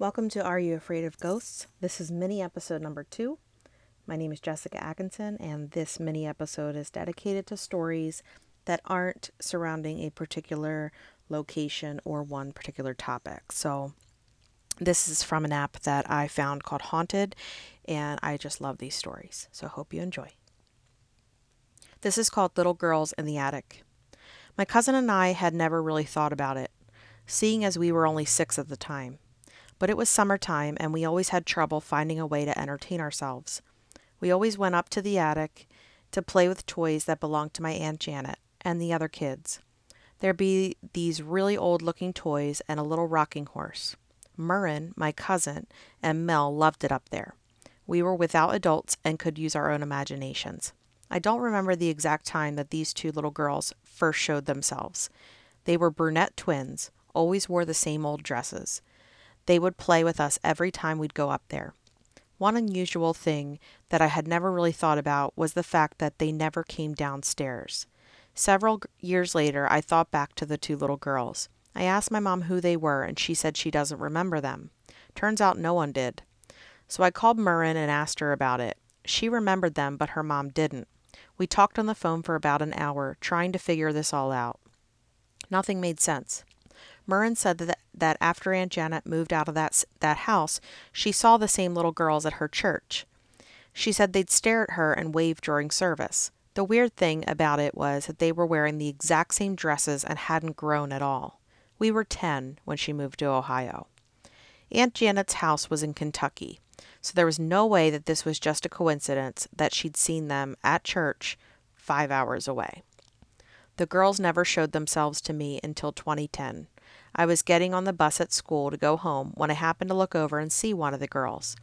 Welcome to Are You Afraid of Ghosts? This is mini episode number two. My name is Jessica Atkinson, and this mini episode is dedicated to stories that aren't surrounding a particular location or one particular topic. So, this is from an app that I found called Haunted, and I just love these stories. So, I hope you enjoy. This is called Little Girls in the Attic. My cousin and I had never really thought about it, seeing as we were only six at the time. But it was summertime, and we always had trouble finding a way to entertain ourselves. We always went up to the attic to play with toys that belonged to my Aunt Janet and the other kids. There'd be these really old looking toys and a little rocking horse. Murrin, my cousin, and Mel loved it up there. We were without adults and could use our own imaginations. I don't remember the exact time that these two little girls first showed themselves. They were brunette twins, always wore the same old dresses. They would play with us every time we'd go up there. One unusual thing that I had never really thought about was the fact that they never came downstairs. Several years later, I thought back to the two little girls. I asked my mom who they were, and she said she doesn't remember them. Turns out no one did. So I called Murrin and asked her about it. She remembered them, but her mom didn't. We talked on the phone for about an hour, trying to figure this all out. Nothing made sense. Murrin said that, that after Aunt Janet moved out of that, that house, she saw the same little girls at her church. She said they'd stare at her and wave during service. The weird thing about it was that they were wearing the exact same dresses and hadn't grown at all. We were 10 when she moved to Ohio. Aunt Janet's house was in Kentucky, so there was no way that this was just a coincidence that she'd seen them at church five hours away. The girls never showed themselves to me until 2010. I was getting on the bus at school to go home when I happened to look over and see one of the girls.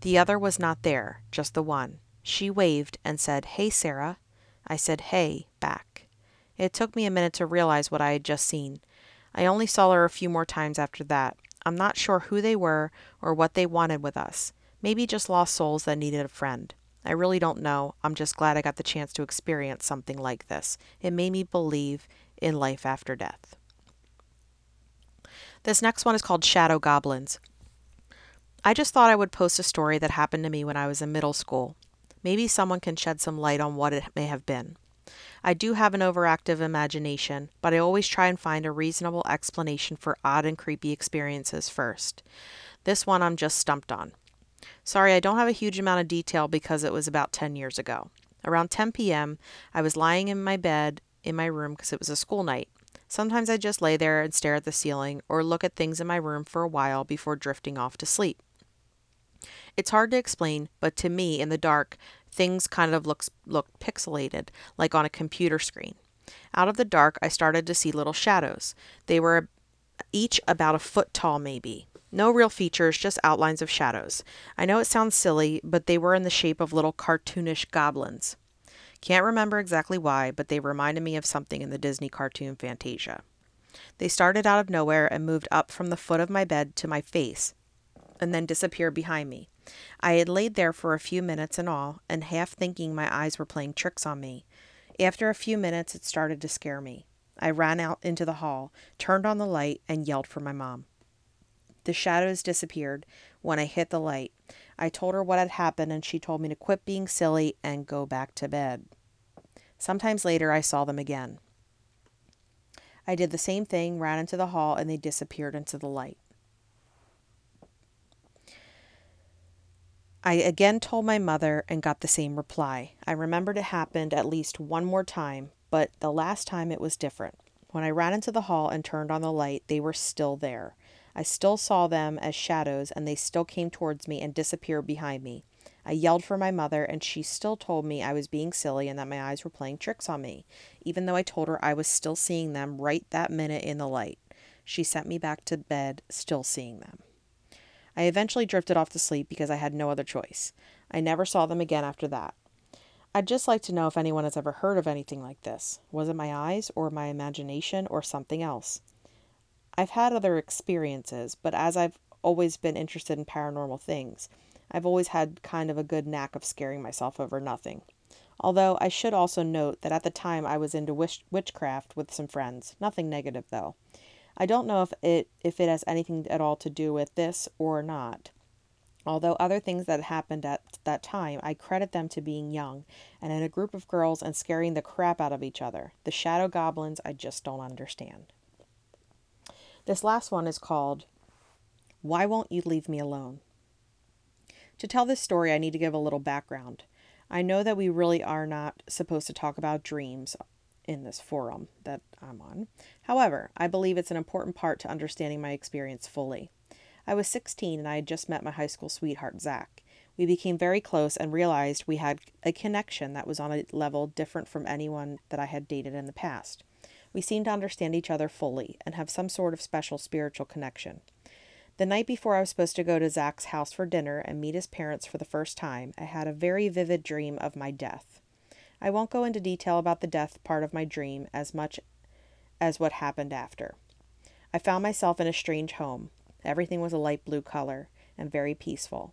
The other was not there, just the one. She waved and said, Hey, Sarah. I said, Hey, back. It took me a minute to realize what I had just seen. I only saw her a few more times after that. I'm not sure who they were or what they wanted with us. Maybe just lost souls that needed a friend. I really don't know. I'm just glad I got the chance to experience something like this. It made me believe in life after death. This next one is called Shadow Goblins. I just thought I would post a story that happened to me when I was in middle school. Maybe someone can shed some light on what it may have been. I do have an overactive imagination, but I always try and find a reasonable explanation for odd and creepy experiences first. This one I'm just stumped on. Sorry, I don't have a huge amount of detail because it was about 10 years ago. Around 10 p.m., I was lying in my bed in my room because it was a school night. Sometimes I just lay there and stare at the ceiling or look at things in my room for a while before drifting off to sleep. It's hard to explain, but to me, in the dark, things kind of looks look pixelated, like on a computer screen. Out of the dark, I started to see little shadows. They were each about a foot tall, maybe. No real features, just outlines of shadows. I know it sounds silly, but they were in the shape of little cartoonish goblins. Can't remember exactly why, but they reminded me of something in the Disney cartoon Fantasia. They started out of nowhere and moved up from the foot of my bed to my face, and then disappeared behind me. I had laid there for a few minutes in all, and half thinking my eyes were playing tricks on me. After a few minutes, it started to scare me. I ran out into the hall, turned on the light, and yelled for my mom. The shadows disappeared when I hit the light. I told her what had happened, and she told me to quit being silly and go back to bed. Sometimes later, I saw them again. I did the same thing, ran into the hall, and they disappeared into the light. I again told my mother and got the same reply. I remembered it happened at least one more time, but the last time it was different. When I ran into the hall and turned on the light, they were still there. I still saw them as shadows, and they still came towards me and disappeared behind me. I yelled for my mother, and she still told me I was being silly and that my eyes were playing tricks on me, even though I told her I was still seeing them right that minute in the light. She sent me back to bed, still seeing them. I eventually drifted off to sleep because I had no other choice. I never saw them again after that. I'd just like to know if anyone has ever heard of anything like this. Was it my eyes, or my imagination, or something else? I've had other experiences, but as I've always been interested in paranormal things. I've always had kind of a good knack of scaring myself over nothing. Although I should also note that at the time I was into witch- witchcraft with some friends. Nothing negative though. I don't know if it if it has anything at all to do with this or not. Although other things that happened at that time, I credit them to being young and in a group of girls and scaring the crap out of each other. The shadow goblins I just don't understand. This last one is called Why Won't You Leave Me Alone? To tell this story, I need to give a little background. I know that we really are not supposed to talk about dreams in this forum that I'm on. However, I believe it's an important part to understanding my experience fully. I was 16 and I had just met my high school sweetheart, Zach. We became very close and realized we had a connection that was on a level different from anyone that I had dated in the past. We seemed to understand each other fully and have some sort of special spiritual connection. The night before I was supposed to go to Zach's house for dinner and meet his parents for the first time, I had a very vivid dream of my death. I won't go into detail about the death part of my dream as much as what happened after. I found myself in a strange home. Everything was a light blue color and very peaceful.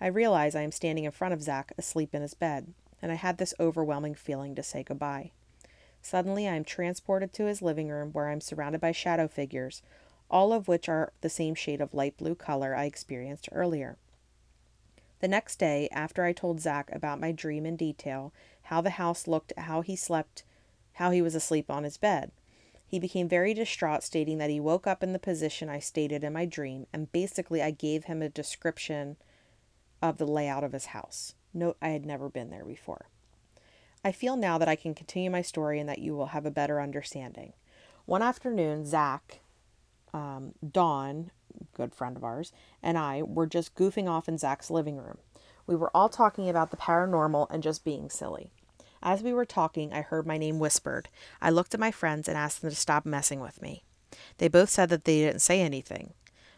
I realize I am standing in front of Zach asleep in his bed, and I had this overwhelming feeling to say goodbye. Suddenly, I am transported to his living room where I am surrounded by shadow figures, all of which are the same shade of light blue color I experienced earlier. The next day, after I told Zach about my dream in detail, how the house looked, how he slept, how he was asleep on his bed, he became very distraught, stating that he woke up in the position I stated in my dream, and basically I gave him a description of the layout of his house. Note I had never been there before. I feel now that I can continue my story and that you will have a better understanding. One afternoon, Zach, um, Dawn, good friend of ours, and I were just goofing off in Zach's living room. We were all talking about the paranormal and just being silly. As we were talking, I heard my name whispered. I looked at my friends and asked them to stop messing with me. They both said that they didn't say anything.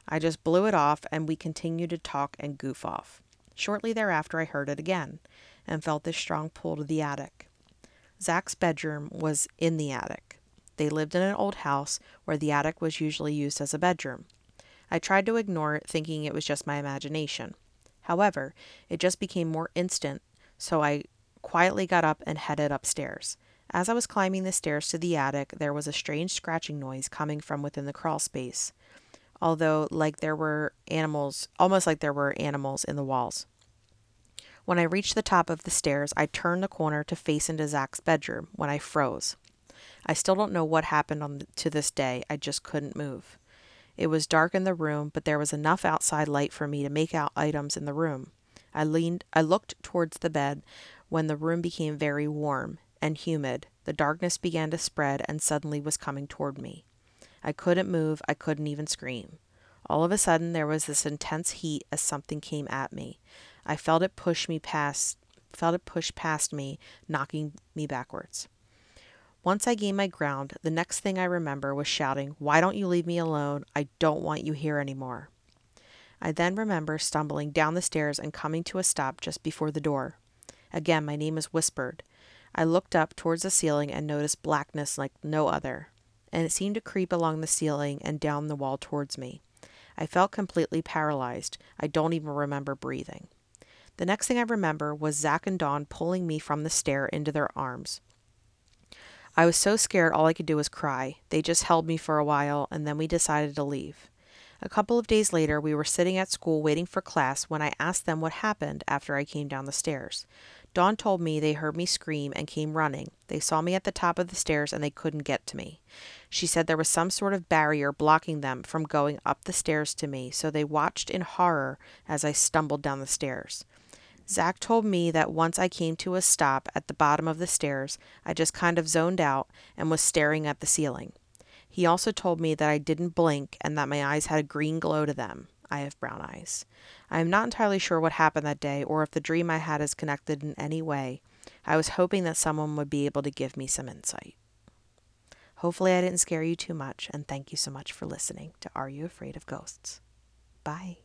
I just blew it off and we continued to talk and goof off. Shortly thereafter, I heard it again and felt this strong pull to the attic. Zach's bedroom was in the attic. They lived in an old house where the attic was usually used as a bedroom. I tried to ignore it, thinking it was just my imagination. However, it just became more instant, so I quietly got up and headed upstairs. As I was climbing the stairs to the attic, there was a strange scratching noise coming from within the crawl space, although like there were animals, almost like there were animals in the walls. When I reached the top of the stairs, I turned the corner to face into Zach's bedroom when I froze. I still don't know what happened on the, to this day. I just couldn't move. It was dark in the room, but there was enough outside light for me to make out items in the room. I leaned I looked towards the bed when the room became very warm and humid. The darkness began to spread and suddenly was coming toward me. I couldn't move, I couldn't even scream. All of a sudden there was this intense heat as something came at me. I felt it push me past felt it push past me, knocking me backwards. Once I gained my ground, the next thing I remember was shouting, Why don't you leave me alone? I don't want you here anymore. I then remember stumbling down the stairs and coming to a stop just before the door. Again, my name is whispered. I looked up towards the ceiling and noticed blackness like no other, and it seemed to creep along the ceiling and down the wall towards me. I felt completely paralyzed. I don't even remember breathing. The next thing I remember was Zach and Dawn pulling me from the stair into their arms. I was so scared all I could do was cry. They just held me for a while and then we decided to leave. A couple of days later, we were sitting at school waiting for class when I asked them what happened after I came down the stairs. Dawn told me they heard me scream and came running. They saw me at the top of the stairs and they couldn't get to me. She said there was some sort of barrier blocking them from going up the stairs to me, so they watched in horror as I stumbled down the stairs. Zach told me that once I came to a stop at the bottom of the stairs, I just kind of zoned out and was staring at the ceiling. He also told me that I didn't blink and that my eyes had a green glow to them. I have brown eyes. I am not entirely sure what happened that day or if the dream I had is connected in any way. I was hoping that someone would be able to give me some insight. Hopefully, I didn't scare you too much, and thank you so much for listening to Are You Afraid of Ghosts? Bye.